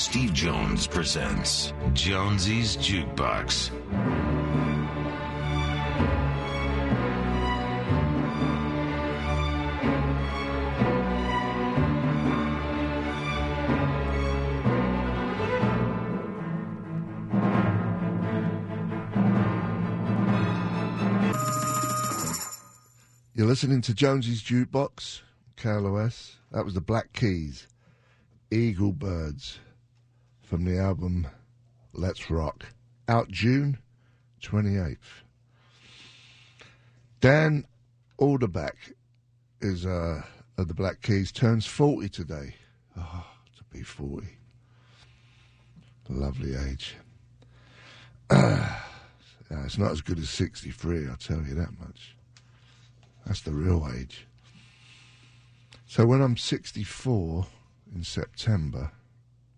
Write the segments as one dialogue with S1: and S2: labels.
S1: Steve Jones presents Jonesy's Jukebox.
S2: You're listening to Jonesy's Jukebox, KLOS. That was the Black Keys, Eagle Birds, from the album Let's Rock, out June 28th. Dan Auerbach is uh, of the Black Keys, turns 40 today. Oh, to be 40. Lovely age. Yeah, it's not as good as 63, I'll tell you that much. That's the real age. So when I'm 64 in September,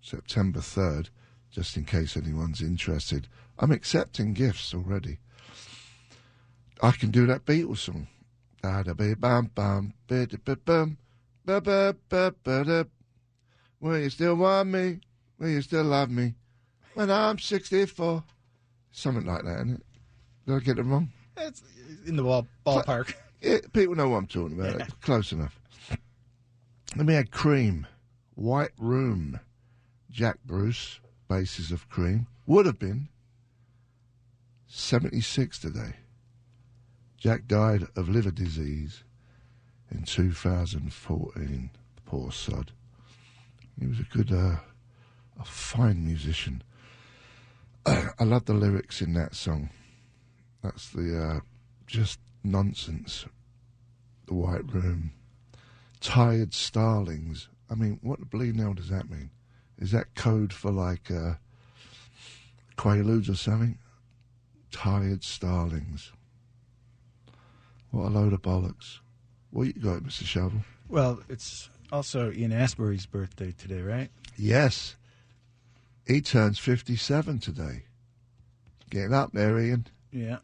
S2: September 3rd, just in case anyone's interested, I'm accepting gifts already. I can do that Beatles song. Da da ba bam bam ba da ba bum ba ba ba ba da. Will you still want me? Will you still love me? When I'm 64. Something like that, isn't it? Did I get it wrong?
S3: It's in the ball, ballpark.
S2: Yeah, people know what I'm talking about.
S3: Yeah.
S2: Close enough. Then we had Cream, White Room, Jack Bruce, bases of Cream. Would have been 76 today. Jack died of liver disease in 2014. Poor sod. He was a good, uh, a fine musician. I love the lyrics in that song. That's the uh, just nonsense. The White Room, tired starlings. I mean, what the bleeding hell does that mean? Is that code for like uh, quaaludes or something? Tired starlings. What a load of bollocks. What you got, Mr. Shovel?
S3: Well, it's also Ian Astbury's birthday today, right?
S2: Yes, he turns fifty-seven today. Getting up there, Ian.
S3: Yeah.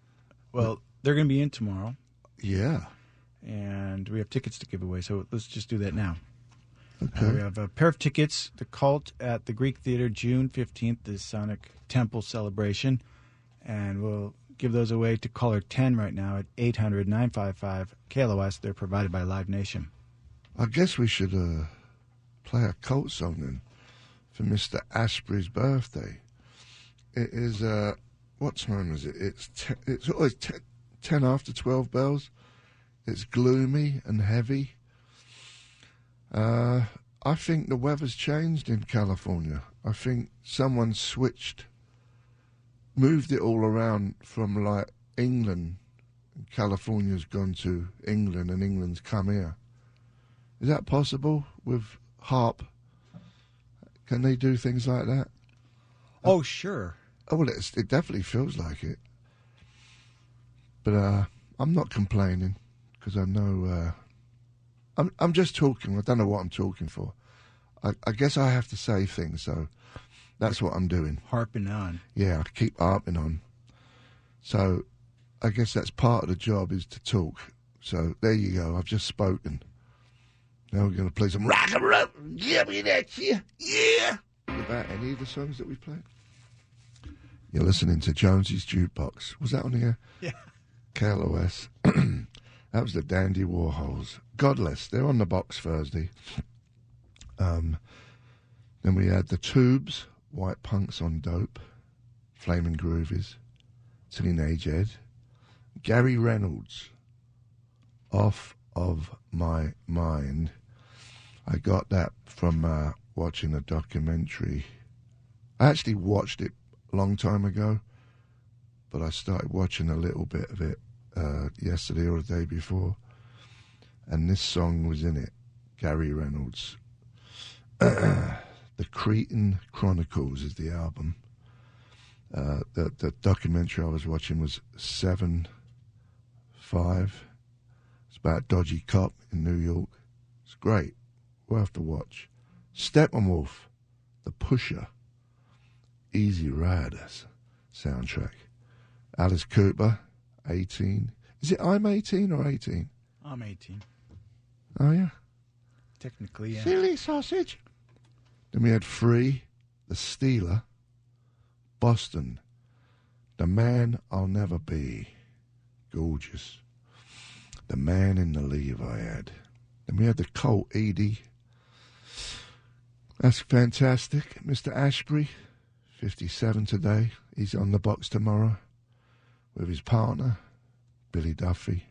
S3: Well, they're going to be in tomorrow,
S2: Yeah.
S3: and we have tickets to give away. So let's just do that now. Uh, we have a pair of tickets. The Cult at the Greek Theater, June 15th, the Sonic Temple celebration. And we'll give those away to caller 10 right now at 800 955 KLOS. They're provided by Live Nation.
S2: I guess we should uh, play a cult song then for Mr. Astbury's birthday. It is uh, what time is it? It's it's always te- ten after twelve bells. It's gloomy and heavy. Uh, I think the weather's changed in California. I think someone switched, moved it all around from like England. California's gone to England, and England's come here. Is that possible with HAARP? Can they do things like that?
S3: Oh, sure.
S2: Oh, well, it's, it definitely feels like it. But uh, I'm not complaining because I know. Uh, I'm I'm just talking. I don't know what I'm talking for. I, I guess I have to say things, so that's what I'm doing.
S3: Harping on.
S2: Yeah, I keep harping on. So I guess that's part of the job is to talk. So there you go. I've just spoken. Now we're going to play some rock and roll. Give me that shit. Yeah. About any of the songs that we played. You're listening to Jonesy's Jukebox. Was that on here?
S3: Yeah.
S2: KLOS. that was the Dandy Warhols. Godless. They're on the box Thursday. Um, then we had the Tubes, White Punks on Dope, Flaming Groovies, Teenage Head, Gary Reynolds, Off of My Mind. I got that from uh, watching a documentary. I actually watched it a long time ago, but I started watching a little bit of it uh, yesterday or the day before, and this song was in it. Gary Reynolds. the Cretan Chronicles is the album. Uh, the the documentary I was watching was Seven Five. It's about dodgy cop in New York. It's great, worth the watch. Steppenwolf, The Pusher, Easy Riders soundtrack. Alice Cooper, 18. Is it I'm 18 or 18?
S3: I'm 18.
S2: Oh, yeah.
S3: Technically, yeah.
S2: Silly sausage. Then we had Free, The Stealer, Boston, The Man I'll Never Be, gorgeous. The Man in the Levi ad. Then we had the Cult Edie. That's fantastic. Mr. Astbury, 57 today. He's on the box tomorrow with his partner, Billy Duffy.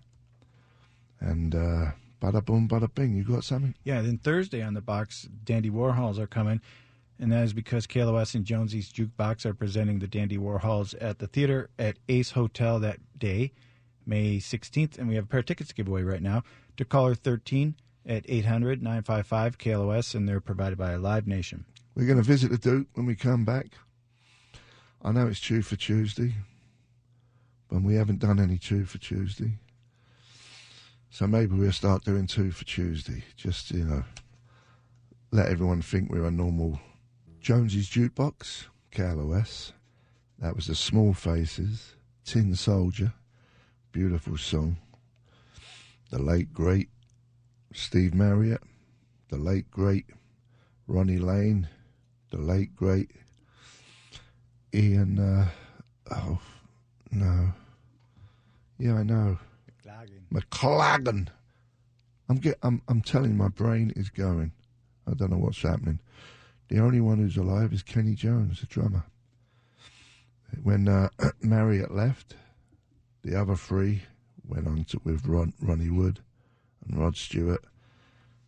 S2: And uh, bada boom, bada bing. You got something?
S3: Yeah, then Thursday on the box, Dandy Warhols are coming, and that is because KLOS and Jonesy's Jukebox are presenting the Dandy Warhols at the theater at Ace Hotel that day, May 16th, and we have a pair of tickets to give away right now to caller 13 at 800 955 KLOS, and they're provided by Live Nation.
S2: We're going to visit the Duke when we come back. I know it's Chew for Tuesday, but we haven't done any two for Tuesday. So maybe we'll start doing two for Tuesday, just, you know, let everyone think we're a normal Jonesy's Jukebox, KLOS. That was the Small Faces, Tin Soldier, beautiful song. The late, great Steve Marriott, the late, great Ronnie Lane, the late, great Ian, uh, oh, no. Yeah, I know. McLagan. I'm get. I'm. I'm telling. you, My brain is going. I don't know what's happening. The only one who's alive is Kenny Jones, the drummer. When uh, Marriott left, the other three went on to with Ron, Ronnie Wood and Rod Stewart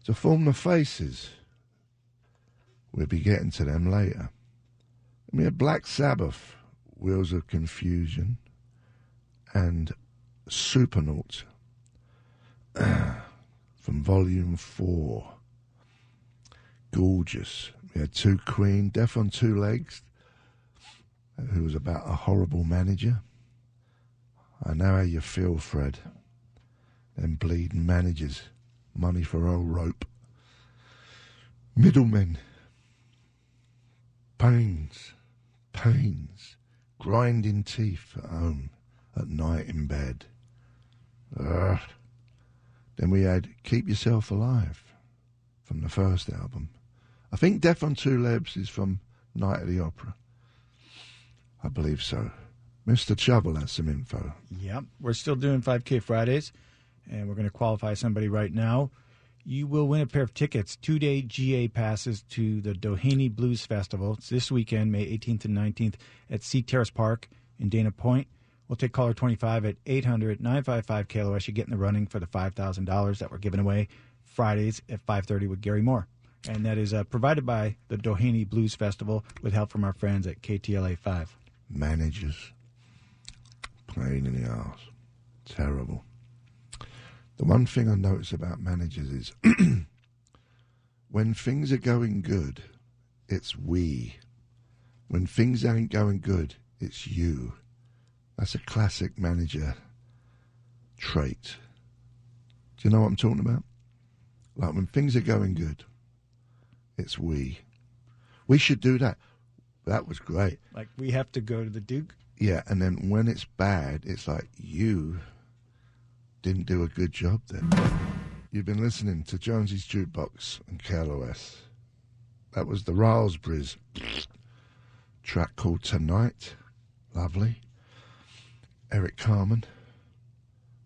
S2: to form the Faces. We'll be getting to them later. And we had Black Sabbath, Wheels of Confusion, and Supernaut from Volume 4. Gorgeous. We had two Queen, Death on Two Legs, who was about a horrible manager. I know how you feel, Fred. Them bleeding managers, money for old rope. Middlemen, pains, pains, grinding teeth at home, at night in bed. Ugh. Then we had Keep Yourself Alive from the first album. I think Death on Two Legs is from Night of the Opera. I believe so. Mr. Shovel has some info.
S3: Yep. We're still doing 5K Fridays, and we're going to qualify somebody right now. You will win a pair of tickets, two day GA passes to the Doheny Blues Festival. It's this weekend, May 18th and 19th, at Sea Terrace Park in Dana Point. We'll take caller 25 at 800 955 KLOS. You get in the running for the $5,000 that we're giving away Fridays at 5.30 with Gary Moore. And that is uh, provided by the Doheny Blues Festival with help from our friends at KTLA 5.
S2: Managers. Pain in the arse. Terrible. The one thing I notice about managers is when things are going good, it's we. When things ain't going good, it's you. That's a classic manager trait. Do you know what I'm talking about? Like when things are going good, it's we. We should do that. That was great.
S3: Like we have to go to the Duke.
S2: Yeah, and then when it's bad, it's like you didn't do a good job then. You've been listening to Jonesy's Jukebox and KLOS. That was the Raspberries track called Tonight. Lovely. Eric Carmen.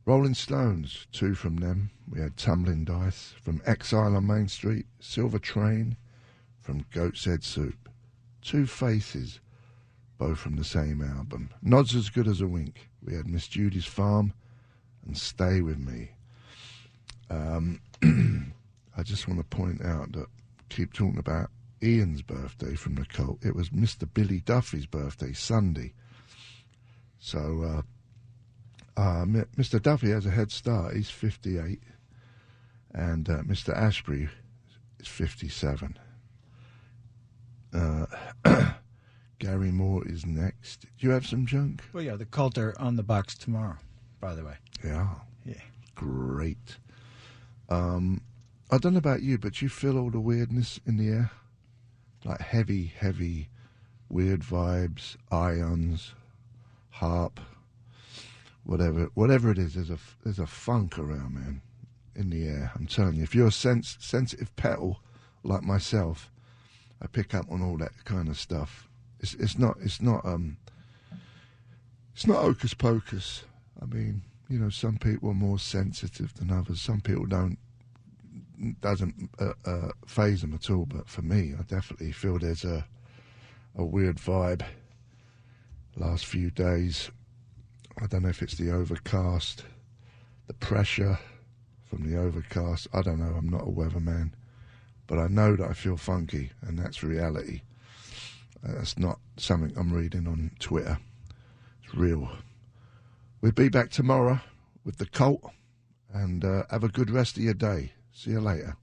S2: Rolling Stones, two from them. We had Tumbling Dice from Exile on Main Street, Silver Train from Goat's Head Soup. Two Faces, both from the same album. Nods as good as a wink. We had Miss Judy's Farm and Stay With Me. Um, I just want to point out that keep talking about Ian's birthday from the cult. It was Mr. Billy Duffy's birthday, Sunday. So uh, uh, Mr. Duffy has a head start. He's 58. And uh, Mr. Astbury is 57. Uh, Gary Moore is next. Do you have some junk?
S3: Well, yeah, the cult are on the box tomorrow, by the way.
S2: Yeah.
S3: Yeah.
S2: Great. Um, I don't know about you, but you feel all the weirdness in the air? Like heavy, heavy, weird vibes, ions, HAARP, whatever, whatever it is. There's a there's a funk around, man, in the air. I'm telling you, if you're a sens- sensitive petal like myself, I pick up on all that kind of stuff. It's it's not it's not um it's not hocus pocus. I mean, you know, some people are more sensitive than others. Some people don't doesn't uh, uh, phase them at all. But for me, I definitely feel there's a a weird vibe. Last few days, I don't know if it's the overcast, the pressure from the overcast. I don't know. I'm not a weatherman, but I know that I feel funky, and that's reality. Uh, that's not something I'm reading on Twitter. It's real. We'll be back tomorrow with the cult, and uh, have a good rest of your day. See you later.